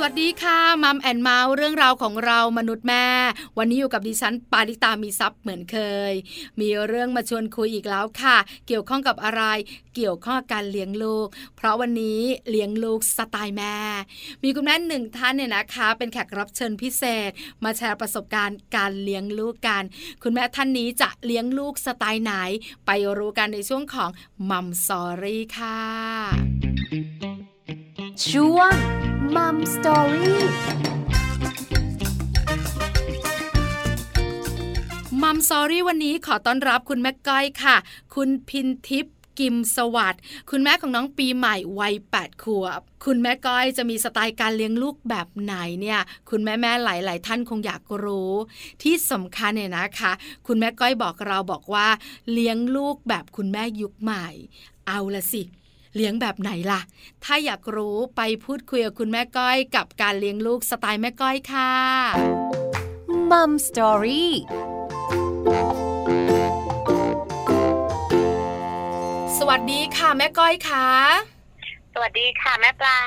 สวัสดีค่ะ Mom and Mouth เรื่องราวของเรามนุษย์แม่ วันนี้อยู่กับดิฉันปาริตามีซัพ์เหมือนเคย มีเรื่องมาชวนคุยอีกแล้วค่ะ เกี่ยวข้องกับอะไรเกี่ยวข้องกับการเลี้ยงลูก เพราะวันนี้เลี้ยงลูกสไตล์แม่ มีคุณแม่หนึ่งท่านเนี่ยนะคะ เป็นแขกรับเชิญพิเศษ มาแชร์ประสบการณ์การเลี้ยงลูกกัน คุณแม่ท่านนี้จะเลี้ยงลูกสไตล์ไหน ไปรู้กันในช่วงของ Mom Story ค่ะช่วง Mom Story Mom Story วันนี้ขอต้อนรับคุณแม่ก้อยค่ะ คุณพินทิพย์กิมสวัสด์คุณแม่ของน้องปีใหม่วัย8ขวบคุณแม่ก้อยจะมีสไตล์การเลี้ยงลูกแบบไหนเนี่ย คุณแม่แม่หลาย ๆ ท่านคงอยากรู้ ที่สำคัญเนี่ยนะคะ คุณแม่ก้อยบอกเราบอกว่า เลี้ยงลูกแบบคุณแม่ยุคใหม่ เอาละสิเลี้ยงแบบไหนล่ะ ถ้าอยากรู้ไปพูดคุยกับคุณแม่ก้อยกับการเลี้ยงลูกสไตล์แม่ก้อยค่ะมัมสตอรี่สวัสดีค่ะแม่ก้อยค่ะสวัสดีค่ะแม่ปลา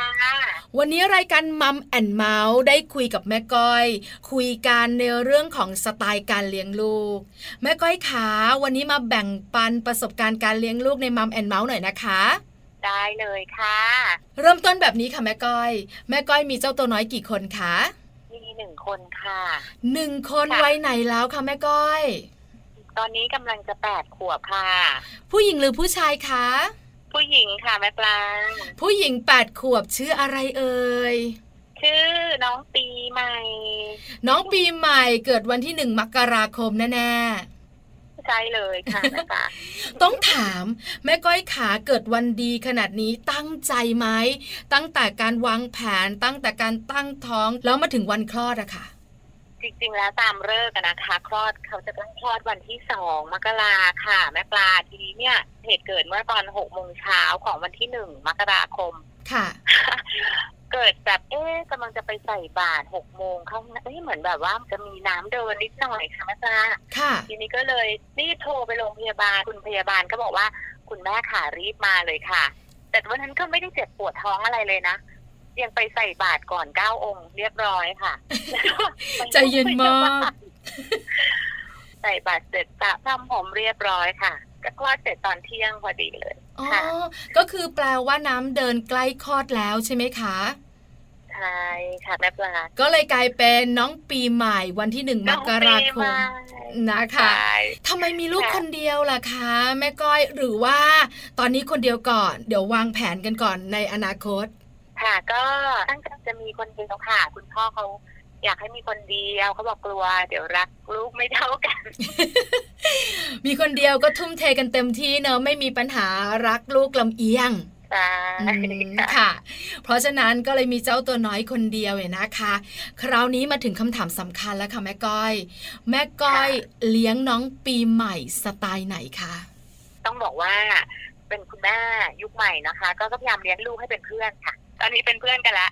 วันนี้รายการมัมแอนเมาส์ได้คุยกับแม่ก้อย คุยกันในเรื่องของสไตล์การเลี้ยงลูก แม่ก้อยขาวันนี้มาแบ่งปันประสบการณ์การเลี้ยงลูกในมัมแอนเมาส์หน่อยนะคะ ได้เลยค่ะ เริ่มต้นแบบนี้ค่ะแม่ก้อย แม่ก้อยมีเจ้าตัวน้อยกี่คนคะมีหนึ่งคนค่ะหนึ่งคนไว้ไหนแล้วคะแม่ก้อย ตอนนี้กำลังจะแปดขวบค่ะ ผู้หญิงหรือผู้ชายคะผู้หญิงค่ะแม่ปลาผู้หญิงแปดขวบชื่ออะไรเอ่ยชื่อน้องปีใหม่ น้องปีใหม่เกิดวันที่หนึ่งมกราคมแน่ ใช่เลยค่ะแม่ปาต้องถามแม่ก้อยขาเกิดวันดีขนาดนี้ตั้งใจไหมตั้งแต่การวางแผนตั้งแต่การตั้งท้องแล้วมาถึงวันคลอดอะค่ะจริงๆ แล้วตามเลิกนะคะ คลอดเขาจะต้องคลอดวันที่สองมกราค่ะ แม่ปลาทีนี้เนี่ยเหตุเกิดเมื่อตอนหกโมงเช้าของวันที่หนึ่งมกราคมค่ะ เกิดแบบเอ๊ะกำลังจะไปใส่บาตรหกโมงเข้าเอ้เหมือนแบบว่าจะมีน้ำเดินนิดหน่อยค่ะแม่จ้าค่ะทีนี้ก็เลยรีบโทรไปโรงพยาบาลคุณพยาบาลก็บอกว่า คุณแม่ขารีบมาเลยค่ะ แต่วันนั้นก็ไม่ได้เจ็บปวดท้องอะไรเลยนะยังไปใส่บาตรก่อนเก้าองค์เรียบร้อยค่ะใจเย็นมากใส่บาตรเสร็จตะทำผมเรียบร้อยค่ะ ก็คลอดเสร็จตอนเที่ยงพอดีเลยอ๋อก็คือแปลว่าน้ำเดินใกล้คลอดแล้วใช่ไหมคะใช่ค่ะแม่ปลาก็เลยกลายเป็นน้องปีใหม่วันที่หนึ่งมกราคมนะคะทำไมมีลูกคนเดียวล่ะคะ แม่ก้อยหรือว่าตอนนี้คนเดียวก่อน เดี๋ยววางแผนกันก่อนในอนาคต ค่ะก็ตั้งใจจะมีคนเดียวค่ะ คุณพ่อเขา อยากให้มีคนเดียวเขาบอกกลัว เดี๋ยวรักลูกไม่เท่ากัน มีคนเดียวก็ทุ่มเทกันเต็มที่เนอะไม่มีปัญหารักลูกลำเอียงค่ะ เพราะฉะนั้นก็เลยมีเจ้าตัวน้อยคนเดียวเนี่ยนะคะ คราวนี้มาถึงคำถามสำคัญแล้วค่ะแม่ก้อย แม่ก้อยเลี้ยงน้องปีใหม่สไตล์ไหนคะต้องบอกว่าเป็นคุณแม่ยุคใหม่นะคะ ก็พยายามเลี้ยงลูกให้เป็นเพื่อนค่ะ ตอนนี้เป็นเพื่อนกันละ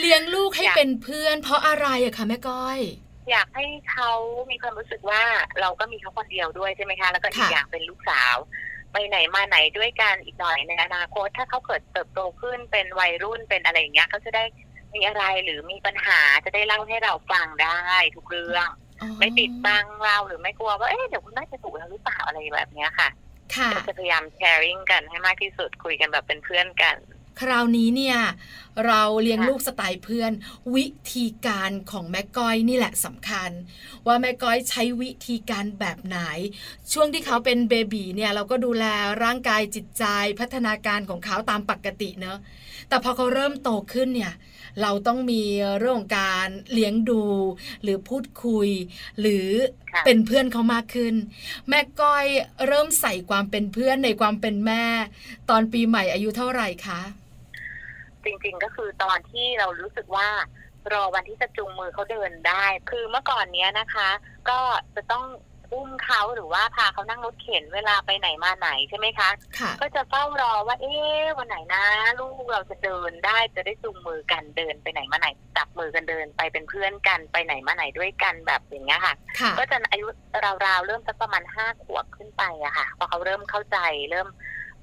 เลี้ยงลูกให้เป็นเพื่อน เพราะอะไรอะคะแม่ก้อย อยากให้เขามีความรู้สึกว่าเราก็มีเขาคนเดียวด้วยใช่ไหมคะ แล้วก็อีกอย่างเป็นลูกสาว ไปไหนมาไหนด้วยกันอีกหน่อยในอนาคต ถ้าเขาเกิดเติบโตขึ้นเป็นวัยรุ่นเป็นอะไรอย่างเงี้ยเขาจะได้มีอะไรหรือมีปัญหาจะได้เล่าให้เราฟังได้ทุกเรื่อง ไม่ปิดบังเราหรือไม่กลัวว่าเอ๊ะเดี๋ยวคุณน่าจะถูกแล้วหรือเปล่าอะไรแบบเนี้ยค่ะก็จะพยายามแชร์ริ่งกันให้มากที่สุดคุยกันแบบเป็นเพื่อนกัน คราวนี้เนี่ยเราเลี้ยงลูกสไตล์เพื่อน วิธีการของแม่ก้อยนี่แหละสำคัญ ว่าแม่ก้อยใช้วิธีการแบบไหน ช่วงที่เขาเป็นเบบีเนี่ยเราก็ดูแลร่างกายจิตใจพัฒนาการของเขาตามปกติเนอะแต่พอเขาเริ่มโตขึ้นเนี่ยเราต้องมีเรื่องของการเลี้ยงดู หรือพูดคุย หรือเป็นเพื่อนเขามากขึ้น แม่ก้อยเริ่มใส่ความเป็นเพื่อนในความเป็นแม่ ตอนปีใหม่อายุเท่าไหร่คะ จริงๆก็คือตอนที่เรารู้สึกว่ารอวันที่จะจูงมือเขาเดินได้ คือเมื่อก่อนเนี้ยนะคะ ก็จะต้องอุ้มเขาหรือว่าพาเขานั่งรถเข็นเวลาไปไหนมาไหนใช่ไหมคะค่ะก็จะเฝ้ารอว่า เอ๊ะวันไหนนะ ลูกเราจะเดินได้จะได้จูงมือกันเดินไปไหนมาไหนจับมือกันเดินไปเป็นเพื่อนกันไปไหนมาไหนด้วยกันแบบอย่างเงี้ยค่ะค่ะก็จะอายุราวๆเริ่มสักประมาณห้าขวบขึ้นไปอะค่ะพอเขาเริ่มเข้าใจเริ่ม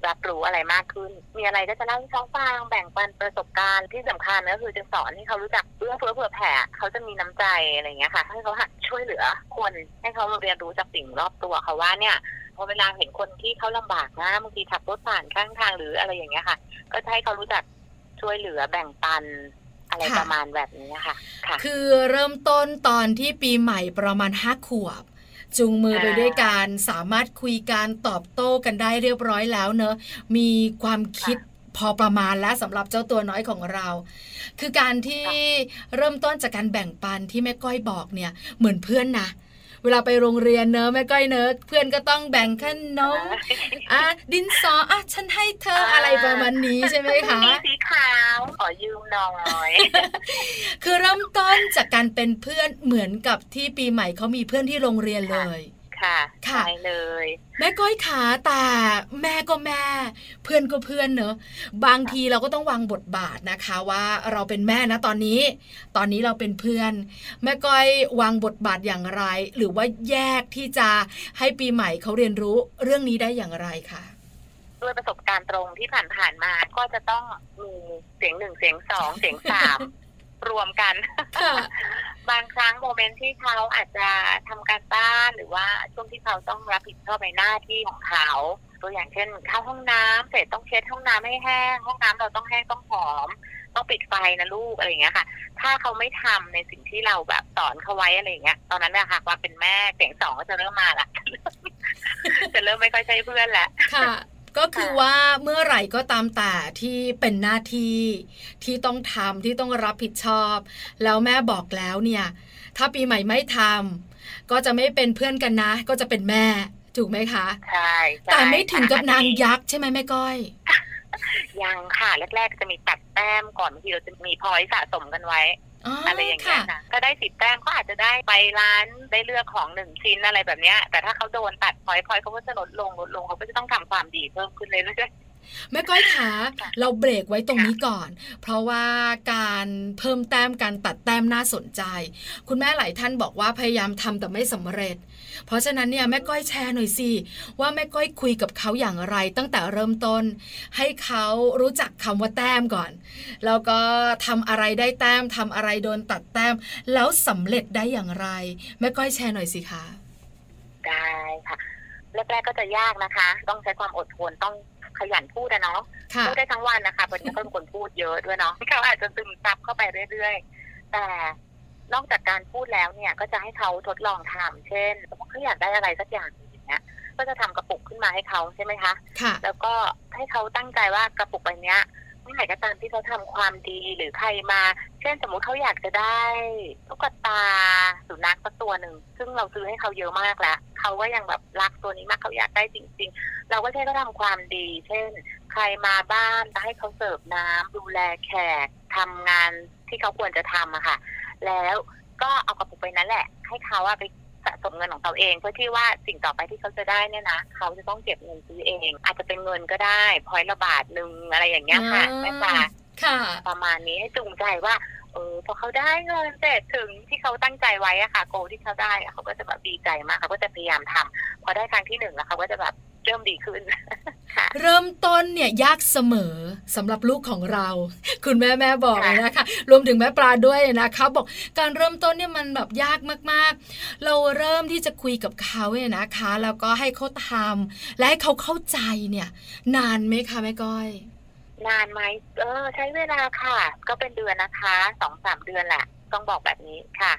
รับรู้อะไรมากขึ้น มีอะไรก็จะเล่าให้เขาฟังแบ่งปันประสบการณ์ที่สำคัญก็คือจะสอนให้เขารู้จักเอื้อเฟื้อเผื่อแผ่เขาจะมีน้ำใจอะไรอย่างเงี้ยค่ะ ให้เขาหัดช่วยเหลือคนให้เขาเรียนรู้จากสิ่งรอบตัวเขาว่าเนี่ยพอเวลาเห็นคนที่เขาลำบากนะบางทีขับรถผ่านข้างทางหรืออะไรอย่างเงี้ยค่ะ ก็จะให้เขารู้จักช่วยเหลือแบ่งปันอะไรค่ะประมาณแบบนี้ค่ะค่ะ คือเริ่มต้นตอนที่ปีใหม่ประมาณห้าขวบ จูงมือไปค่ะด้วยกันสามารถคุยกันตอบโต้กันได้เรียบร้อยแล้วเนอะมีความคิดพอประมาณแล้วสำหรับเจ้าตัวน้อยของเรา คือการที่เริ่มต้นจากการแบ่งปันที่แม่ก้อยบอกเนี่ยเหมือนเพื่อนนะ เวลาไปโรงเรียนเนอะแม่ก้อยเนอะเพื่อนก็ต้องแบ่งขนมอะดินสออะฉันให้เธออะไรประมาณนี้ใช่ไหมคะมีสีขาวขอยืมหน่อยคือเริ่มต้นจากการเป็นเพื่อนเหมือนกับที่ปีใหม่เขามีเพื่อนที่โรงเรียนเลย ค่ะค่ะใช่เลย แม่ก้อยขาแต่แม่ก็แม่ เพื่อนก็เพื่อนเนอะบางทีเราก็ต้องวางบทบาทนะคะว่าเราเป็นแม่นะตอนนี้ ตอนนี้เราเป็นเพื่อน แม่ก้อยวางบทบาทอย่างไร หรือว่าแยกที่จะให้ปีใหม่เขาเรียนรู้เรื่องนี้ได้อย่างไรคะด้วยประสบการณ์ตรงที่ผ่านๆมาก็จะต้องมีเสียงหนึ่งเสียงสองเสียงสาม รวมกัน ค่ะ บางครั้งโมเมนต์ที่เขาอาจจะทำการบ้านหรือว่าช่วงที่เขาต้องรับผิดชอบในหน้าที่ของเขา ตัวอย่างเช่นเข้าห้องน้ำเสร็จต้องเช็ดห้องน้ำให้แห้ง ห้องน้ำเราต้องแห้งต้องหอม ต้องปิดไฟนะลูกอะไรอย่างเงี้ยค่ะ ถ้าเขาไม่ทำในสิ่งที่เราแบบสอนเขาไว้อะไรอย่างเงี้ย ตอนนั้นนะคะความเป็นแม่เสียงสองก็จะเริ่มมาละ จะเริ่มไม่ค่อยใช่เพื่อนละ ค่ะ ก็คือว่าเมื่อไหร่ก็ตามแต่ที่เป็นหน้าที่ที่ต้องทำที่ต้องรับผิดชอบ แล้วแม่บอกแล้วเนี่ย ถ้าปีใหม่ไม่ทำก็จะไม่เป็นเพื่อนกันนะ ก็จะเป็นแม่ถูกไหมคะใช่ใช่แต่ไม่ถึงกับนางค่ะยักษ์ใช่ไหมแม่ก้อยยังค่ะแรกๆจะมีตัดแต้มก่อนบางทีเราจะมีพอยต์สะสมกันไว้ อ๋ออะไรอย่างเงี้ค่ะยค่ะถ้าได้สิบแต้มก็อาจจะได้ไปร้านได้เลือกของหนึ่งชิ้นอะไรแบบเนี้ย แต่ถ้าเขาโดนตัดพอยต์พอยต์เขาก็จะลดลงลดลงเขาก็จะต้องทำความดีเพิ่มขึ้นเลยเรื่อย แม่ก้อยคะค่ะเราเบรกไว้ตรงนี้ก่อน เพราะว่าการเพิ่มแต้มการตัดแต้มน่าสนใจ คุณแม่หลายท่านบอกว่าพยายามทำแต่ไม่สำเร็จ เพราะฉะนั้นเนี่ยแม่ก้อยแชร์หน่อยสิว่าแม่ก้อยคุยกับเขาอย่างไร ตั้งแต่เริ่มต้น ให้เขารู้จักคำว่าแต้มก่อน แล้วก็ทำอะไรได้แต้มทำอะไรโดนตัดแต้ม แล้วสำเร็จได้อย่างไร แม่ก้อยแชร์หน่อยสิคะๆได้ค่ะแรกๆก็จะยากนะคะ ต้องใช้ความอดทนต้อง ขยันพูดอะเนาะค่ะ พูดได้ทั้งวันนะคะเพราะเขาเป็นคนพูดเยอะด้วยเนาะเขาอาจจะซึมซับเข้าไปเรื่อยๆ แต่นอกจากการพูดแล้วเนี่ย ก็จะให้เขาทดลองทำเช่นสมมติเขาอยากได้อะไรสักอย่างอย่างเงี้ย ก็จะทำกระปุกขึ้นมาให้เขาใช่ไหมคะ ค่ะ แล้วก็ให้เขาตั้งใจว่ากระปุกใบเนี้ยเมื่อไหร่ก็ตามที่เขาทำความดีหรือใครมา เช่นสมมุติเขาอยากจะได้ตุ๊กตาสุนัขสักตัวหนึ่งซึ่งเราซื้อให้เขาเยอะมากแล้วเขาก็ยังแบบรักตัวนี้มากเขาอยากได้จริง ๆ เราก็ให้เขาทำความดี เช่น ใครมาบ้านจะให้เขาเสิร์ฟน้ำดูแลแขกทำงานที่เขาควรจะทำอะค่ะ แล้วก็เอากระปุกไปนั้นแหละ ให้เขาอะไป สะสมเงินของเขาเอง เพื่อที่ว่าสิ่งต่อไปที่เขาจะได้เนี่ยนะเขาจะต้องเก็บเงินซื้อเอง อาจจะเป็นเงินก็ได้พอยละบาทหนึ่งอะไรอย่างเงี้ยค่ะอ่าแม่ค่ะค่ะประมาณนี้ให้จูงใจว่าเออพอเขาได้เงินเสร็จถึงที่เขาตั้งใจไว้อะค่ะ โกที่เขาได้อะเขาก็จะแบบดีใจมากเขาก็จะพยายามทำพอได้ครั้งที่หนึ่งแล้วเขาก็จะแบบ เริ่มดีขึ้นค่ะเริ่มต้นเนี่ยยากเสมอสำหรับลูกของเรา คุณแม่แม่บอกเลยนะคะรวมถึงแม่ปลาด้วยนะคะบอกการเริ่มต้นเนี่ยมันแบบยากมากๆ เราเริ่มที่จะคุยกับเขาเนี่ยนะคะ แล้วก็ให้เขาทำและให้เขาเข้าใจเนี่ย นานไหมคะแม่ก้อย นานไหมเออ ใช้เวลาค่ะ ก็เป็นเดือนนะคะสองสามเดือนแหละต้องบอกแบบนี้ค่ะค่ะ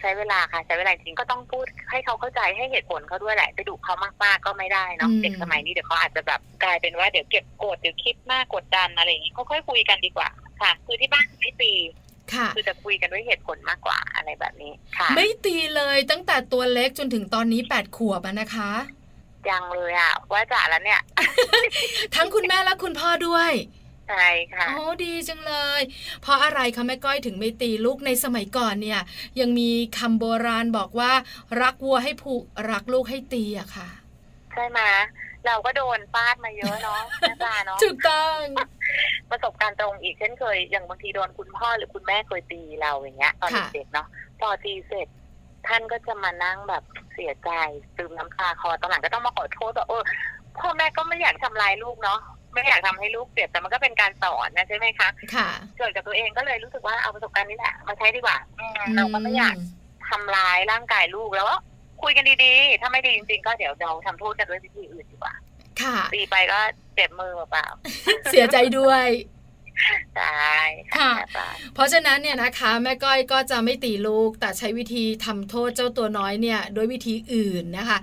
ใช้เวลาค่ะใช้เวลาจริงก็ต้องพูดให้เขาเข้าใจให้เหตุผลเขาด้วยแหละไปดุเขามากๆก็ไม่ได้เนาะอืมเด็กสมัยนี้เดี๋ยวเขาอาจจะแบบกลายเป็นว่าเดี๋ยวเก็บกดเดี๋ยวคิดมากกดดันอะไรอย่างนี้ค่อยๆคุยกันดีกว่าค่ะ คือที่บ้านไม่ตีค่ะคือจะคุยกันด้วยเหตุผลมากกว่าอะไรแบบนี้ค่ะ ไม่ตีเลยตั้งแต่ตัวเล็กจนถึงตอนนี้แปดขวบอะนะคะยังเลยอะว่าจ่าแล้วเนี่ย ทั้งคุณแม่และคุณพ่อด้วย ใช่ค่ะโอ้ดีจังเลย เพราะอะไรคะแม่ก้อยถึงไม่ตีลูกในสมัยก่อนเนี่ย ยังมีคำโบราณบอกว่า รักวัวให้ผูกรักลูกให้ตีอะค่ะ ใช่ไหมเราก็โดนฟาดมาเยอะเนาะแม่ปลาเนาะถูกต้องประสบการณ์ตรงอีกเช่นเคย อย่างบางทีโดนคุณพ่อหรือคุณแม่เคยตีเราอย่างเงี้ย ตอนค่ะเด็กๆเนาะพอตีเสร็จท่านก็จะมานั่งแบบเสียใจซึมน้ำตาคลอตอนหลังก็ต้องมาขอโทษว่าเออพ่อแม่ก็ไม่อยากทำลายลูกเนาะ ไม่อยากทำให้ลูกเจ็บแต่มันก็เป็นการสอนนะใช่ไหมคะค่ะเกิดกับตัวเองก็เลยรู้สึกว่าเอาประสบการณ์นี้แหละมาใช้ดีกว่าอืมเราก็ไม่อยากทำร้ายร่างกายลูกแล้วก็คุยกันดีๆ ถ้าไม่ดีจริงๆ ก็เดี๋ยวเราทำโทษกันด้วยวิธีอื่นดีกว่า ค่ะ ตีไปก็เจ็บมือเปล่า เสียใจด้วย ใช่ค่ะแม่ปลาเพราะฉะนั้นเนี่ยนะคะ แม่ก้อยก็จะไม่ตีลูก แต่ใช้วิธีทำโทษเจ้าตัวน้อยเนี่ยด้วยวิธีอื่นนะคะ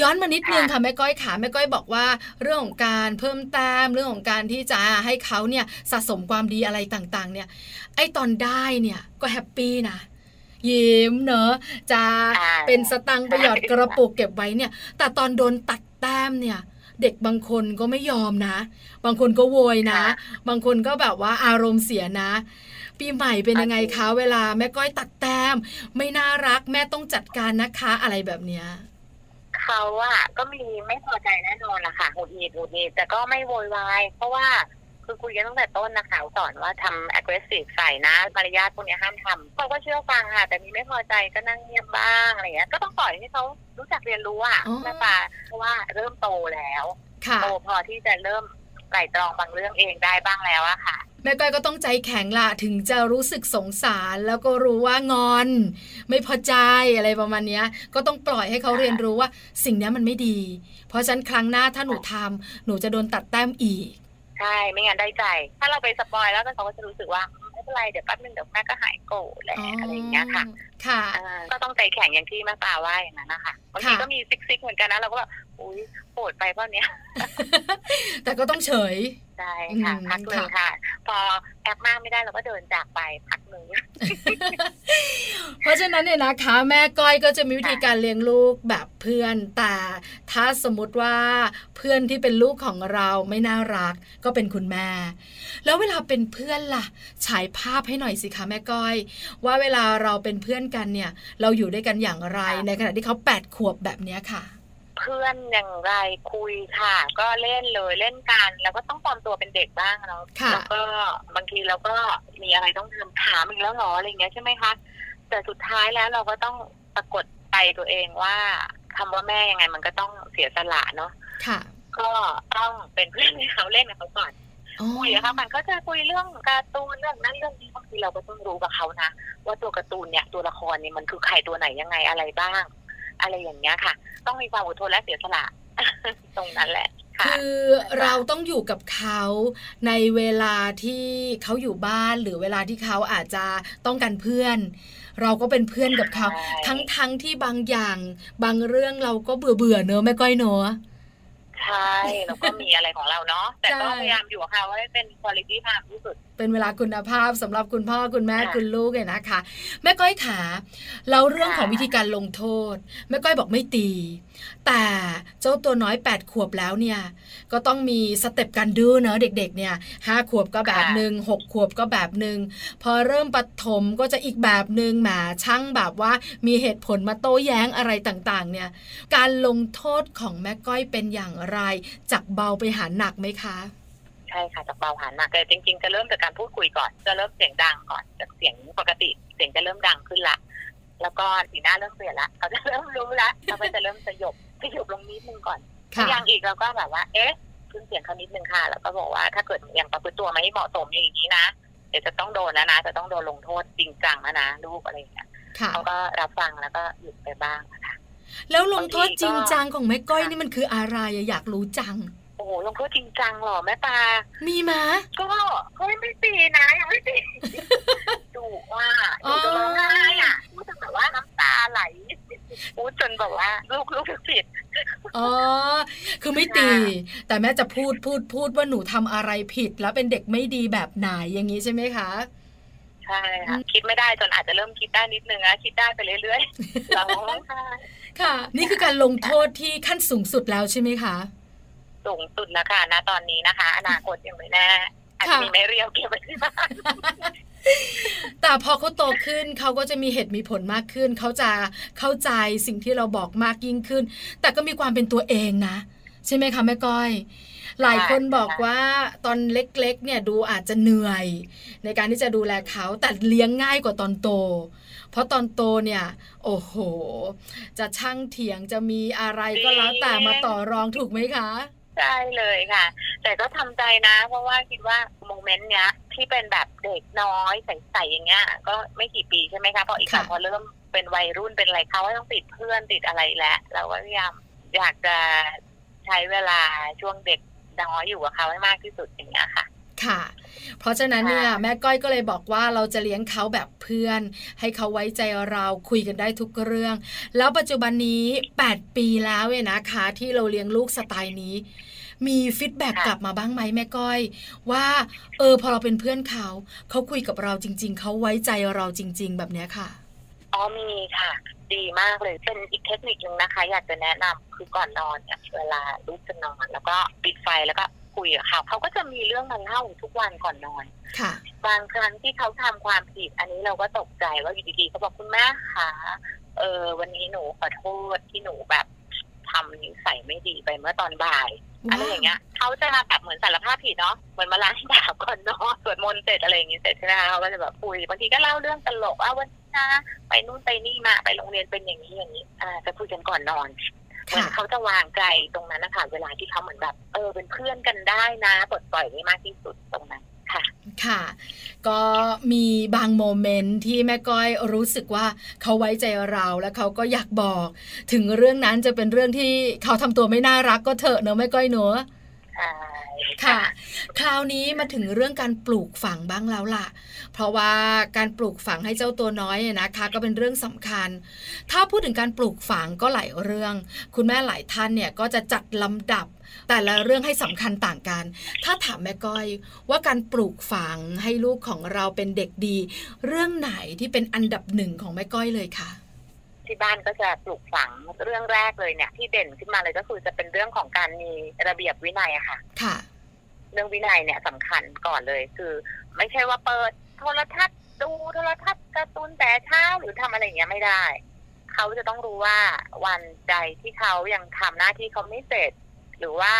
ย้อนมานิดนึงค่ะแม่ก้อยขาแม่ก้อยบอกว่า เรื่องของการเพิ่มแต้มเรื่องของการที่จะให้เขาเนี่ยสะสมความดีอะไรต่างๆ เนี่ย ไอตอนได้เนี่ยก็แฮปปี้นะยิ้มเนอะจะใช่เป็นสตังค์ประหยอดกระปุกเก็บไว้เนี่ย แต่ตอนโดนตัดแต้มเนี่ย เด็กบางคนก็ไม่ยอมนะ บางคนก็โวยนะ บางคนก็แบบว่าอารมณ์เสียนะ ปีใหม่เป็นยังไงคะเวลาแม่ก้อยตัดแต้ม ไม่น่ารักแม่ต้องจัดการนะคะอะไรแบบเนี้ยเขาอะก็มีไม่พอใจแน่นอนละค่ะหงุดหงิดหงุดหงิดแต่ก็ไม่โวยวายเพราะว่า คือคุยกันตั้งแต่ต้นนะคะสอนว่าทำ aggressive ใส่นะมารยาทพวกเนี้ยห้ามทำเขาก็เชื่อฟังค่ะ แต่มีไม่พอใจก็นั่งเงียบบ้างอะไรเงี้ยก็ต้องปล่อยให้เขารู้จักเรียนรู้อะอ๋อแม่ปลาเพราะว่าเริ่มโตแล้วค่ะโตพอที่จะเริ่มไตร่ตรองบางเรื่องเองได้บ้างแล้วอะค่ะแม่ก้อยก็ต้องใจแข็งล่ะถึงจะรู้สึกสงสารแล้วก็รู้ว่างอน ไม่พอใจอะไรประมาณเนี้ยก็ต้องปล่อยให้เขาค่ะเรียนรู้ว่าสิ่งเนี้ยมันไม่ดี เพราะฉะนั้นครั้งหน้าถ้าหนูทำหนูจะโดนตัดแต้มอีก ใช่ไม่งั้นได้ใจ ถ้าเราไป spoil แล้วเขาก็จะรู้สึกว่าไม่เป็นไรเดี๋ยวแป๊บนึงเดี๋ยวแม่ก็หายโกรธแหละอะไรอย่างเงี้ยค่ะค่ะอ่าก็ต้องใจแข็งอย่างที่แม่ปลาว่าอย่างนั้นนะคะบางทีค่ะก็มีซิกซิกๆเหมือนกันนะเราก็แบบอุ้ยโกรธไปเปล่าเนี้ยแต่ก็ต้องเฉยใช่ค่ะอืมพักหนึ่งค่ะ พอแอปมากไม่ได้เราก็เดินจากไปพักหนึ่งเพราะฉะนั้นเนี่ยนะคะ แม่ก้อยก็จะมีวิธีการเลี้ยงลูกแบบเพื่อนแต่ถ้าสมมติว่าเพื่อนที่เป็นลูกของเราไม่น่ารักก็เป็นคุณแม่ แล้วเวลาเป็นเพื่อนล่ะฉายภาพให้หน่อยสิคะแม่ก้อย ว่าเวลาเราเป็นเพื่อนกันเนี่ย เราอยู่ด้วยกันอย่างไรค่ะในขณะที่เขาแปดขวบแบบเนี้ยค่ะ เพื่อนอย่างไรคุยค่ะ ก็เล่นเลยเล่นกัน แล้วก็ต้องปลอมตัวเป็นเด็กบ้างเนาะค่ะ แล้วก็บางทีเราก็มีอะไรต้องทำถามอีกแล้วเหรออะไรอย่างเงี้ยใช่ไหมคะ แต่สุดท้ายแล้วเราก็ต้องปรากฏใจตัวเองว่าคำว่าแม่ยังไงมันก็ต้องเสียสละเนาะค่ะก็ต้องเป็นเพื่อนให้เขาเล่นกับเขาก่อน อ๋อคุยกับเขามันก็จะคุยเรื่องการ์ตูนเรื่องนั้นเรื่องนี้บางทีเราก็ต้องรู้กับเขานะว่าตัวการ์ตูนเนี่ยตัวละครเนี่ยมันคือใครตัวไหนยังไงอะไรบ้าง อะไรอย่างเงี้ยค่ะ ต้องมีความอดทนและเสียสละตรงนั้นแหละค่ะคือเราต้องอยู่กับเขาในเวลาที่เขาอยู่บ้านหรือเวลาที่เขาอาจจะต้องการเพื่อน เราก็เป็นเพื่อนกับเขาใช่ทั้งทั้งที่บางอย่างบางเรื่องเราก็เบื่อเบื่อๆเนอะแม่ก้อยเนอะใช่แล้วก็มีอะไรของเราเนาะแต่ก็ใช่พยายามอยู่กับเขาให้เป็นคุณภาพมากที่สุดเป็นเวลาคุณภาพสำหรับคุณพ่อคุณแม่ค่ะคุณลูกเนี่ยนะคะ แม่ก้อยขาเราเรื่องของค่ะวิธีการลงโทษ แม่ก้อยบอกไม่ตี แต่เจ้าตัวน้อย 8 ขวบแล้วเนี่ย ก็ต้องมีสเต็ปการดื้อเนอะเด็กๆ เนี่ยห้าขวบก็แบบหนึ่งหกขวบก็แบบหนึ่งพอเริ่มปฐมก็จะอีกแบบหนึ่งแหมช่างแบบว่ามีเหตุผลมาโต้แย้งอะไรต่างๆ เนี่ย การลงโทษของแม่ก้อยเป็นอย่างไรจากเบาไปหาหนักไหมคะ ใช่ค่ะจากเบาหาหนักแต่จริงๆจะเริ่มจากการพูดคุยก่อน จะเริ่มเสียงดังก่อนจากเสียงปกติ เสียงจะเริ่มดังขึ้นละ แล้วก็สีหน้าเริ่มเปลี่ยนละเขาจะเริ่มรู้ละเขาก็จะเริ่มสยบสยบลงนิดนึงก่อนค่ะอย่างอีกเราก็แบบว่า เอ๊ะขึ้นเสียงเขานิดนึงค่ะ แล้วก็บอกว่าถ้าเกิดอย่างประพฤติตัวไม่เหมาะสมอย่างนี้นะเดี๋ยวจะต้องโดนแล้วนะจะต้องโดนลงโทษจริงจังแล้วนะลูกอะไรอย่างเงี้ยค่ะเขาก็รับฟังแล้วก็หยุดไปบ้างนะคะแล้วลงโทษบางทีก็จริงจังของแม่ก้อยนี่มันคืออะไรอะอยากรู้จังโอ้โหลงโทษจริงจังเหรอแม่ปลามีมะก็ก็ไม่ตีนะยังไม่ตีดุว่าดุจนร้องไห้อะพูดจนแบบว่าน้ำตาไหลพูดจนแบบว่าลูกลูกผิดอ๋อคือไม่ตี แต่แม่จะพูดพูดพูดว่าหนูทำอะไรผิด แล้วเป็นเด็กไม่ดีแบบไหนอย่างนี้ใช่ไหมคะใช่ค่ะคิดไม่ได้จนอาจจะเริ่มคิดได้นิดนึงนะคิดได้ไปเรื่อยๆร้องไห้ค่ะ นี่คือการลงโทษที่ขั้นสูงสุดแล้วใช่ไหมคะ สูงสุดแล้วค่ะณตอนนี้นะคะ อนาคตยังไม่แน่อาจจะมีไม้เรียวเก็บไว้ที่บ้านแต่พอเขาโตขึ้นเขาก็จะมีเหตุมีผลมากขึ้น เขาจะเข้าใจสิ่งที่เราบอกมากยิ่งขึ้น แต่ก็มีความเป็นตัวเองนะ ใช่ไหมคะแม่ก้อย หลายคนบอกว่าตอนเล็กๆ เนี่ยดูอาจจะเหนื่อย ในการที่จะดูแลเขาแต่เลี้ยงง่ายกว่าตอนโต เพราะตอนโตเนี่ย โอ้โห จะช่างเถียงจะมีอะไรก็แล้วแต่มาต่อรองถูกไหมคะใได้เลยค่ะ แต่ก็ทำใจนะ เพราะว่าคิดว่าโมเมนต์เนี้ย ที่เป็นแบบเด็กน้อยใสๆอย่างเงี้ย ก็ไม่กี่ปีใช่ไหมคะพออีกฝั่งค่ะพอเริ่มเป็นวัยรุ่นเป็นอะไรเขาต้องติดเพื่อนติดอะไรแล้วเราก็พยายามอยากจะใช้เวลาช่วงเด็กน้อยอยู่กับเขาให้มากที่สุดอย่างเงี้ยค่ะ ค่ะ เพราะฉะนั้นเนี่ยค่ะแม่ก้อยก็เลยบอกว่าเราจะเลี้ยงเขาแบบเพื่อน ให้เขาไว้ใจเราคุยกันได้ทุกเรื่อง แล้วปัจจุบันนี้ 8 ปีแล้วเนี่ยนะคะ ที่เราเลี้ยงลูกสไตล์นี้ มี feedback กลับมาบ้างไหมแม่ก้อย ว่าเออพอเราเป็นเพื่อนเขาเขาคุยกับเราจริง ๆเขาไว้ใจเราจริง ๆ แบบเนี้ยค่ะอ๋อมีค่ะ ดีมากเลยเป็นอีกเทคนิคนึงนะคะ อยากจะแนะนำคือก่อนนอนเนี่ยเวลาลูกจะนอน แล้วก็ปิดไฟแล้วก็ คุยกับเขาเขาก็จะมีเรื่องมาเล่าทุกวันก่อนนอน ค่ะ บางครั้งที่เขาทำความผิด อันนี้เราก็ตกใจว่าอยู่ดีๆเขาบอกคุณแม่คะเออวันนี้หนูขอโทษที่หนูแบบทำนิสัยไม่ดีไปเมื่อตอนบ่ายว้าวอะไรอย่างเงี้ยเขาจะมาแบบเหมือนสารภาพผิดเนาะเหมือนมาล้างบาปก่อนเนาะสวดมนต์เสร็จอะไรอย่างงี้เสร็จใช่ไหมคะเขาก็จะแบบคุยบางทีก็เล่าเรื่องตลกว่าวันนี้นะไปนู่นไปนี่มาไปโรงเรียนเป็นอย่างนี้อย่างนี้ อ่าจะคุยกันก่อนนอน เหมือนค่ะเขาจะวางใจตรงนั้นนะคะเวลาที่เขาเหมือนแบบ เออเป็นเพื่อนกันได้นะปลดปล่อยได้มากที่สุดตรงนั้นค่ะค่ะ ก็มีบางโมเมนต์ที่แม่ก้อยรู้สึกว่าเขาไว้ใจเราและเขาก็อยากบอก ถึงเรื่องนั้นจะเป็นเรื่องที่เขาทำตัวไม่น่ารักก็เถอะเนอะแม่ก้อยเนอะใช่ ค่ะ คราวนี้มาถึงเรื่องการปลูกฝังบ้างแล้วล่ะ เพราะว่าการปลูกฝังให้เจ้าตัวน้อยเนี่ยนะคะ ก็เป็นเรื่องสำคัญ ถ้าพูดถึงการปลูกฝังก็หลายเรื่อง คุณแม่หลายท่านเนี่ยก็จะจัดลำดับแต่ละเรื่องให้สำคัญต่างกัน ถ้าถามแม่ก้อยว่าการปลูกฝังให้ลูกของเราเป็นเด็กดี เรื่องไหนที่เป็นอันดับหนึ่งของแม่ก้อยเลยค่ะที่บ้านก็จะปลูกฝังเรื่องแรกเลยเนี่ยที่เด่นขึ้นมาเลยก็คือจะเป็นเรื่องของการมีระเบียบวินัยอะค่ะ ค่ะ เรื่องวินัยเนี่ยสำคัญก่อนเลย คือ ไม่ใช่ว่าเปิดโทรทัศน์ดูโทรทัศน์การ์ตูนแต่เช้าหรือทำอะไรอย่างเงี้ยไม่ได้ เขาจะต้องรู้ว่าวันใดที่เขายังทำหน้าที่เขาไม่เสร็จ หรือว่า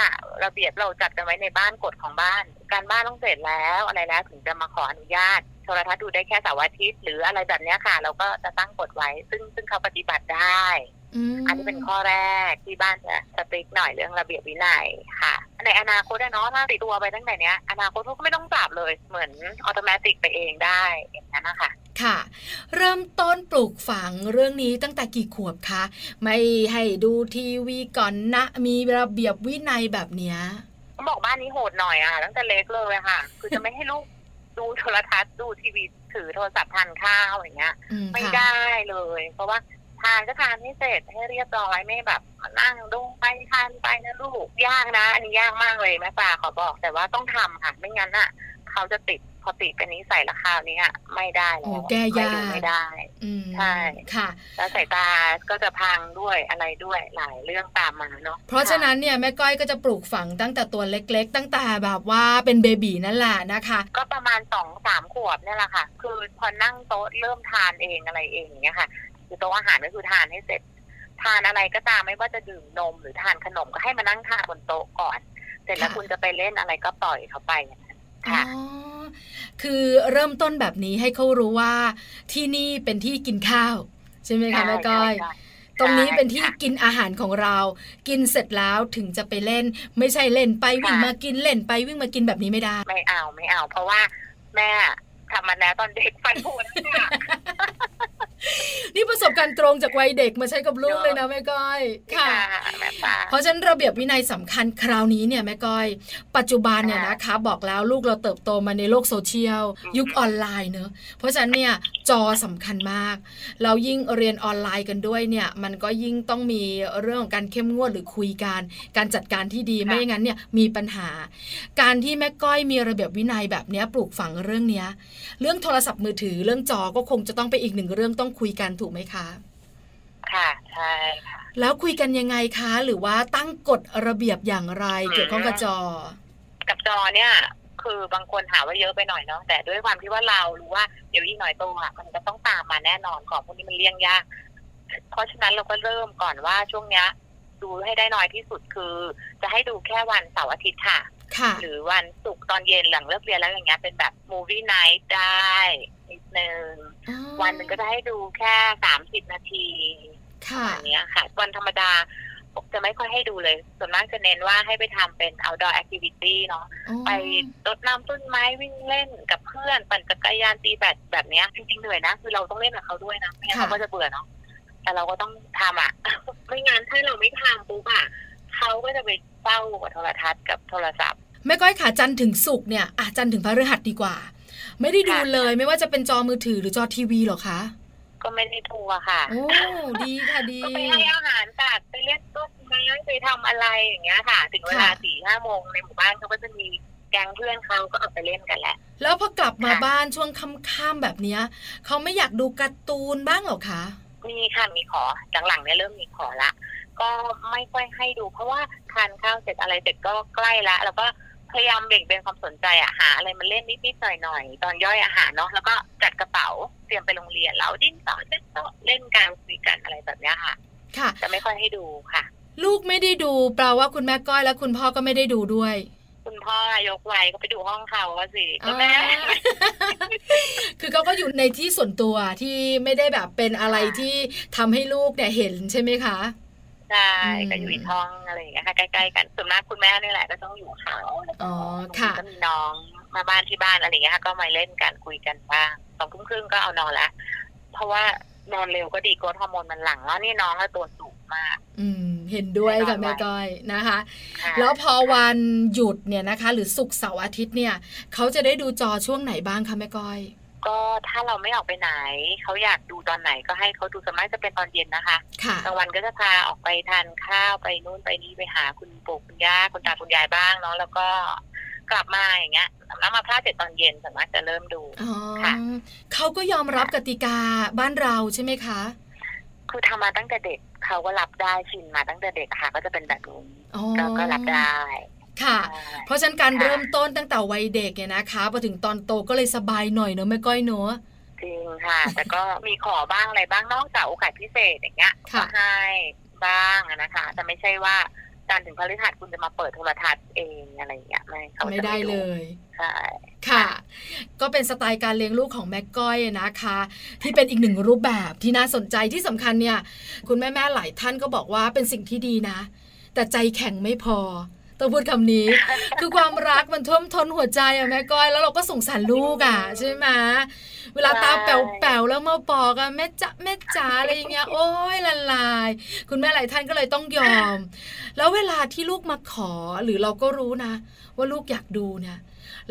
ระเบียบเราจัดกันไว้ในบ้านกฎของบ้าน การบ้านต้องเสร็จแล้วอะไรแล้วถึงจะมาขออนุญาตโทรทัศน์ดูได้แค่เสาร์อาทิตย์หรืออะไรแบบเนี้ยค่ะ เราก็จะตั้งกฎไว้ ซึ่งซึ่งเขาปฏิบัติได้อันนี้เป็นข้อแรกที่บ้านจะสตริกหน่อยเรื่องระเบียบวินัยค่ะ ในอนาคตอะเนาะถ้าติดตัวไปตั้งแต่เนี้ยอนาคตเขาก็ไม่ต้องปรับเลยเหมือนอัตโนมัติไปเองได้อย่างนั้นนะคะค่ะ เริ่มต้นปลูกฝังเรื่องนี้ตั้งแต่กี่ขวบคะไม่ให้ดูทีวีก่อนนะ มีระเบียบวินัยแบบเนี้ยเขาบอกบ้านนี้โหดหน่อยอะตั้งแต่เล็กเลยอะค่ะ คือจะไม่ให้ลูกดูโทรทัศน์ดูทีวีถือโทรศัพท์ทานข้าวอย่างเงี้ยอืมไม่ค่ะได้เลย เพราะว่าทานก็ทานให้เสร็จให้เรียบร้อยไม่แบบมานั่งดูไปทานไปนะลูกยากนะ อันนี้ยากมากเลยแม่ปลาขอบอกแต่ว่าต้องทำค่ะไม่งั้นอะเขาจะติดพอติดเป็นนิสัยละคราวนี้อะไม่ได้แล้โอ้วแก้ยากไม่ดูไม่ได้อืมใช่ค่ะ แล้วสายตาก็จะพังด้วยอะไรด้วยหลายเรื่องตามมาเนาะเพราะฉะนั้นเนี่ยแม่ก้อยก็จะปลูกฝังตั้งแต่ตัวเล็ก ๆ ตั้งแต่แบบว่าเป็นเบบีนั่นแหละนะคะ ก็ประมาณสองสามขวบเนี่ยแหละค่ะ คือพอนั่งโต๊ะเริ่มทานเองอะไรเองอย่างเงี้ยค่ะ คือโต๊ะอาหารก็คือทานให้เสร็จ ทานอะไรก็ตามไม่ว่าจะดื่มนมหรือทานขนมก็ให้มานั่งทานบนโต๊ะก่อน เสร็จแล้วค่ะคุณจะไปเล่นอะไรก็ปล่อยเขาไปอย่างนั้นอ๋อค่ะคือเริ่มต้นแบบนี้ให้เขารู้ว่าที่นี่เป็นที่กินข้าว ใช่ไหมคะแม่ก้อยใช่ตรงนี้เป็นที่ค่ะกินอาหารของเรา กินเสร็จแล้วถึงจะไปเล่น ไม่ใช่เล่นไปวิ่งค่ะมากินเล่นไปวิ่งมากินแบบนี้ไม่ได้ ไม่เอาไม่เอา เพราะว่าแม่ทำมาแล้วตอนเด็กฟันผุนค่ะ นี่ประสบการณ์ตรงจากวัยเด็กมาใช้กับลูกเลยนะแม่ก้อยค่ะแม่ปลาเพราะฉะนั้นระเบียบวินัยสำคัญคราวนี้เนี่ยแม่ก้อย ปัจจุบันเนี่ยค่ะนะคะบอกแล้วลูกเราเติบโตมาในโลกโซเชียลอืมยุคออนไลน์เนอะเพราะฉะนั้นเนี่ยจอสำคัญมากแล้วยิ่งเรียนออนไลน์กันด้วยเนี่ย มันก็ยิ่งต้องมีเรื่องของการเข้มงวดหรือคุยกันการจัดการที่ดีไม่อย่างนั้นเนี่ยมีปัญหา การที่แม่ก้อยมีระเบียบวินัยแบบเนี้ยปลูกฝังเรื่องเนี้ย เรื่องโทรศัพท์มือถือเรื่องจอก็คงจะต้องไปนอีกหนึ่งเรื่องต้องคุยกันถูกไหมคะ ค่ะใช่ค่ะแล้วคุยกันยังไงคะ หรือว่าตั้งกฎระเบียบอย่างไรอืมเกี่ยวข้องกับจอ กับจอเนี่ยคือบางคนหาว่าเยอะไปหน่อยเนาะแต่ด้วยความที่ว่าเรารู้ว่าเดี๋ยวอีกหน่อยโตอะมันจะต้องตามมาแน่นอนของพวกนี้มันเลี่ยงยาก เพราะฉะนั้นเราก็เริ่มก่อนว่าช่วงเนี้ย ดูให้ได้น้อยที่สุดคือ จะให้ดูแค่วันเสาร์อาทิตย์ค่ะค่ะหรือวันศุกร์ตอนเย็นหลังเลิกเรียนแล้วอย่างเงี้ยเป็นแบบมูวี่ไนท์ได้ นิดนึงอ๋อวันหนึ่งก็จะให้ดูแค่สามสิบนาทีค่ะอันเนี้ยค่ะ วันธรรมดาจะไม่ค่อยให้ดูเลย ส่วนมากจะเน้นว่าให้ไปทำเป็น outdoor activity เนาะอ๋อไปรดน้ำต้นไม้วิ่งเล่นกับเพื่อน ปั่นจักรยานตีแบดแบบเนี้ย จริงๆเหนื่อยนะ คือเราต้องเล่นกับเขาด้วยนะไม่งั้นเขาก็จะเบื่อเนาะ แต่เราก็ต้องทำอะ ไม่งั้นถ้าเราไม่ทำปุ๊บอะเขาก็จะไปเฝ้ากับโทรทัศน์กับโทรศัพท์แม่ก้อยขาจันทร์ถึงศุกร์เนี่ยอาจันทร์ถึงพฤหัสดีกว่า ไม่ได้ดูค่ะเลยไม่ว่าจะเป็นจอมือถือหรือจอทีวีหรอคะก็ไม่ได้ทัวร์ค่ะโอ้ดีค่ะดีก็ไปให้อาหารสัตว์ไปเล่นต้นไม้ไปทำอะไรอย่างเงี้ยค่ะ ถึงเวลาค่ะสี่ห้าโมงในหมู่บ้านเขาก็จะมีแก๊งเพื่อนเขาก็ออกไปเล่นกันแหละ แล้วพอกลับมาค่ะบ้านช่วงค่ำๆแบบเนี้ยเขาไม่อยากดูการ์ตูนบ้างเหรอคะมีค่ะมีขอหลังๆเนี่ยเริ่มมีขอละ ก็ไม่ค่อยให้ดู เพราะว่าทานข้าวเสร็จอะไรเสร็จก็ใกล้ละ แล้วก็ พยายามเบ่งเบนความสนใจอะหาอะไรมาเล่นนิดๆหน่อยๆตอนย่อยอาหารเนาะแล้วก็จัดกระเป๋าเตรียมไปโรงเรียนแล้วดิ้นสอเล่นโต๊ะเล่นกันคุยกันอะไรแบบเนี้ยค่ะ ค่ะจะไม่ค่อยให้ดูค่ะ ลูกไม่ได้ดูแปลว่าคุณแม่ก้อยและคุณพ่อก็ไม่ได้ดูด้วยคุณพ่อยกไว้ก็ไปดูห้องเขาอะสิก็แม่อ่าคือเขาก็อยู่ในที่ส่วนตัวที่ไม่ได้แบบเป็นอะไรที่ทำให้ลูกเนี่ยเห็นใช่ไหมคะ ใช่อืมก็อยู่อีกห้องอะไรอย่างเงี้ยค่ะใกล้ๆกันส่วนมากคุณแม่นี่แหละก็ต้องอยู่กับเขาแล้วก็อ๋อบางทีค่ะก็มีน้องมาบ้านที่บ้านอะไรอย่างเงี้ยค่ะก็มาเล่นกันคุยกันบ้างสองทุ่มครึ่งก็เอานอนละเพราะว่านอนเร็วก็ดีโกรทฮอร์โมนมันหลั่งแล้วนี่น้องก็ตัวสูงมาก อืม เห็นด้วยค่ะไม่แม่นอนไวก้อยนะคะค่ะแล้วพอวันหยุดเนี่ยนะคะ หรือศุกร์เสาร์อาทิตย์เนี่ย เขาจะได้ดูจอช่วงไหนบ้างคะแม่ก้อย ก็ถ้าเราไม่ออกไปไหน เขาอยากดูตอนไหนก็ให้เขาดูสวนมากจะเป็นตอนเย็นนะคะค่ะกลางวันก็จะพาออกไปทานข้าวไปนู่นไปนี่ไปหาคุณปู่คุณย่าคุณตาคุณยายบ้างเนาะแล้วก็กลับมาอย่างเงี้ยแล้วมาพลาดเสร็จตอนเย็นสามารถจะเริ่มดูอ๋อค่ะเขาก็ยอมรับกติกาบ้านเราใช่ไหมคะ คือทำมาตั้งแต่เด็กเขาก็รับได้ชินมาตั้งแต่เด็กอะค่ะ ก็จะเป็นแบบนี้อ๋อก็ก็รับได้ ค่ะใช่เพราะฉะนั้นการค่ะเริ่มต้นตั้งแต่วัยเด็กเนี่ยนะคะพอถึงตอนโตก็เลยสบายหน่อยเนอะแม่ก้อยเนอะจริงค่ะ แต่ก็มีขอบ้างอะไรบ้างนอกจากโอกาสพิเศษอย่างเงี้ยค่ะก็ให้บ้างอะนะคะ แต่ไม่ใช่ว่าจันทร์ถึงพฤหัสคุณจะมาเปิดโทรทัศน์เองอะไรอย่างเงี้ยไม่เขาไม่จะได้เลยใช่ค่ะ ก็เป็นสไตล์การเลี้ยงลูกของแม่ก้อยนะคะ ที่เป็นอีกหนึ่งรูปแบบที่น่าสนใจที่สำคัญเนี่ย คุณแม่แม่ๆหลายท่านก็บอกว่าเป็นสิ่งที่ดีนะ แต่ใจแข็งไม่พอ ต้องพูดคำนี้ คือความรักมันท่วมท้นหัวใจอะแม่ก้อยแล้วเราก็สงสารลูกอะใช่ไหมเวลาตาแป๋วๆแล้วมาบอกอะแม่จ๋าแม่จ๋าอะไรอย่างเงี้ย โอ้ยละลาย คุณแม่หลายท่านก็เลยต้องยอม แล้วเวลาที่ลูกมาขอหรือเราก็รู้นะ ว่าลูกอยากดูเนี่ย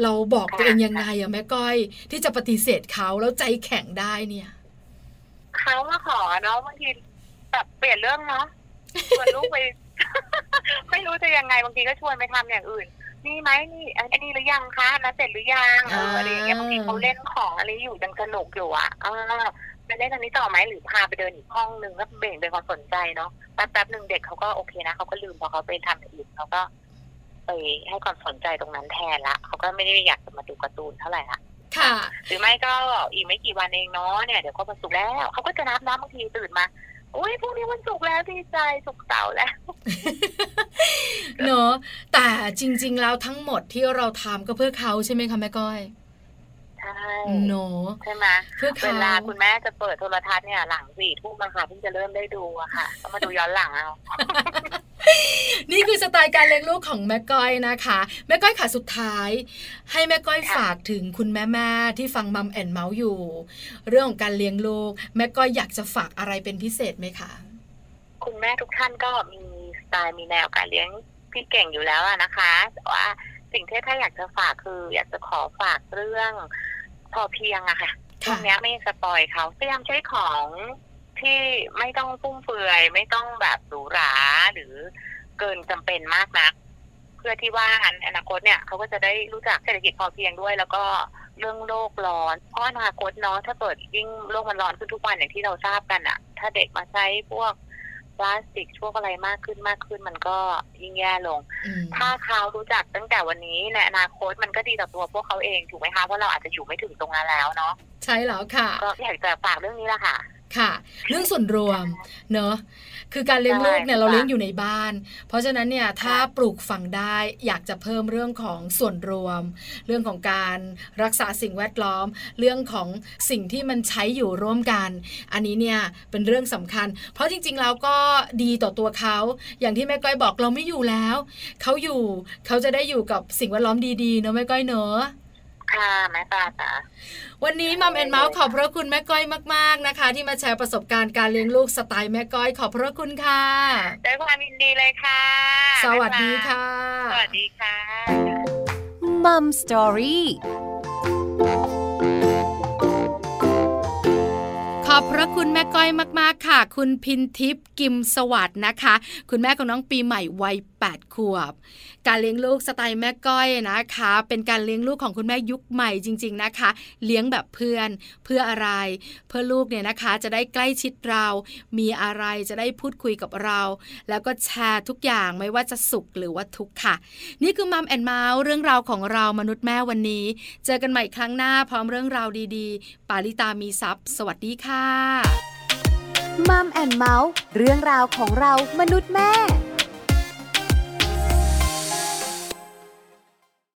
เราบอกตัวเองยังไงอะแม่ก้อย ที่จะปฏิเสธเขาแล้วใจแข็งได้เนี่ยเขามาขอเนาะบางทีแบบเปลี่ยนเรื่องเนาะชวนลูกไป ไม่รู้จะยังไงบางทีก็ชวนไปทำอย่างอื่นนี่ไหมนี่อันอันนี้หรือยังคะอันนั้นเสร็จหรือยังเอออะไรอย่างเงี้ยบางทีเขาเล่นของอะไรอยู่ยังสนุกอยู่อะเออไปเล่นอันนี้ต่อไหมหรือพาไปเดินอีกห้องนึงแล้วเบ่งเป็นความสนใจเนาะแป๊บแป๊บหนึ่งเด็กเขาก็โอเคนะเขาก็ลืมพอเขาไปทำอย่างอื่นเขาก็ไปให้ความสนใจตรงนั้นแทนละเขาก็ไม่ได้อยากจะมาดูการ์ตูนเท่าไหร่ละค่ะ หรือไม่ก็อีกไม่กี่วันเองเนาะเนี่ยเดี๋ยวก็วันศุกร์แล้วเขาก็จะนับนะบางทีตื่นมา อุ้ยพรุ่งนี้วันศุกร์แล้วดีใจศุกร์เสาร์แล้วเนอะแต่จริง ๆ แล้วทั้งหมดที่เราทำก็เพื่อเขาใช่ไหมคะแม่ก้อยใช่เนอะใช่ไหมเพื่อเวเขาลาคุณแม่จะเปิดโทรทัศน์เนี่ยหลังสี่ทุ่มอะค่ะเพิ่งจะเริ่มได้ดูอะค่ะก็มาดูย้อนหลังเอา นี่คือสไตล์การเลี้ยงลูกของแม่ก้อยนะคะ แม่ก้อยค่ะสุดท้าย ให้แม่ก้อยค่ะฝากถึงคุณแม่แม่ๆที่ฟังมัมแอนเมาส์อยู่ เรื่องของการเลี้ยงลูก แม่ก้อยอยากจะฝากอะไรเป็นพิเศษไหมคะคุณแม่ทุกท่านก็มีสไตล์มีแนวการเลี้ยงที่เก่งอยู่แล้วอะนะคะแต่ว่าสิ่งที่ถ้าอยากจะฝากคือ อยากจะขอฝากเรื่องพอเพียงอะค่ะช่วงเนี้ยไม่สปอยเขาพยายามใช้ของ ที่ไม่ต้องฟุ่มเฟือย ไม่ต้องแบบหรูหราหรือเกินจำเป็นมากนัก เพื่อที่ว่าอนาคตเนี่ยเขาก็จะได้รู้จักเศรษฐกิจพอเพียงด้วย แล้วก็เรื่องโลกร้อน เพราะอนาคตเนาะถ้าเกิดยิ่งโลกมันร้อนขึ้นทุกวันอย่างที่เราทราบกันอะถ้าเด็กมาใช้พวกโซลาสติกพวกอะไรมากขึ้นมากขึ้นมันก็ยิ่งแย่ลงอืมถ้าเขารู้จักตั้งแต่วันนี้ในอนาคตมันก็ดีต่อตัวพวกเขาเองถูกไหมคะเพราะเราอาจจะอยู่ไม่ถึงตรงนั้นแล้วเนาะใช่แล้วค่ะ ก็อยากจะฝากเรื่องนี้แหละค่ะ ค่ะ เรื่องส่วนรวมเนอะคือการเลี้ยงลูกเนี่ยใช่เราค่ะเลี้ยงอยู่ในบ้าน เพราะฉะนั้นเนี่ยถ้าค่ะปลูกฝังได้อยากจะเพิ่มเรื่องของส่วนรวม เรื่องของการรักษาสิ่งแวดล้อม เรื่องของสิ่งที่มันใช้อยู่ร่วมกัน อันนี้เนี่ยเป็นเรื่องสำคัญ เพราะจริงๆแล้วก็ดีต่อตัวเขา อย่างที่แม่ก้อยบอกเราไม่อยู่แล้ว เขาอยู่เขาจะได้อยู่กับสิ่งแวดล้อมดีๆเนอะแม่ก้อยเนอะ ค่ะแม่ปลาจ๋าวันนี้ Mom and Mouth ขอบพระคุณแม่ก้อยมาก ๆนะคะ ที่มาแชร์ประสบการณ์การเลี้ยงลูกสไตล์แม่ก้อยขอบพระคุณค่ะด้วยความยินดีเลยค่ะ สวัสดีค่ะ สวัสดีค่ะ Mom Storyขอบพระคุณแม่ก้อยมาก ๆ ค่ะ คุณพินทิพย์กิมสวัสด์นะคะ คุณแม่ของน้องปีใหม่วัย 8 ขวบ การเลี้ยงลูกสไตล์แม่ก้อยนะคะ เป็นการเลี้ยงลูกของคุณแม่ยุคใหม่จริง ๆนะคะ เลี้ยงแบบเพื่อนเพื่ออะไร เพื่อลูกเนี่ยนะคะจะได้ใกล้ชิดเรา มีอะไรจะได้พูดคุยกับเรา แล้วก็แชร์ทุกอย่างไม่ว่าจะสุขหรือว่าทุกข์ค่ะ นี่คือมัมแอนเมาส์เรื่องราวของเรามนุษย์แม่วันนี้ เจอกันใหม่ครั้งหน้าพร้อมเรื่องราวดีๆ ปาลิตามีซัพ์สวัสดีค่ะมัมแอนเมาส์เรื่องราวของเรามนุษย์แม่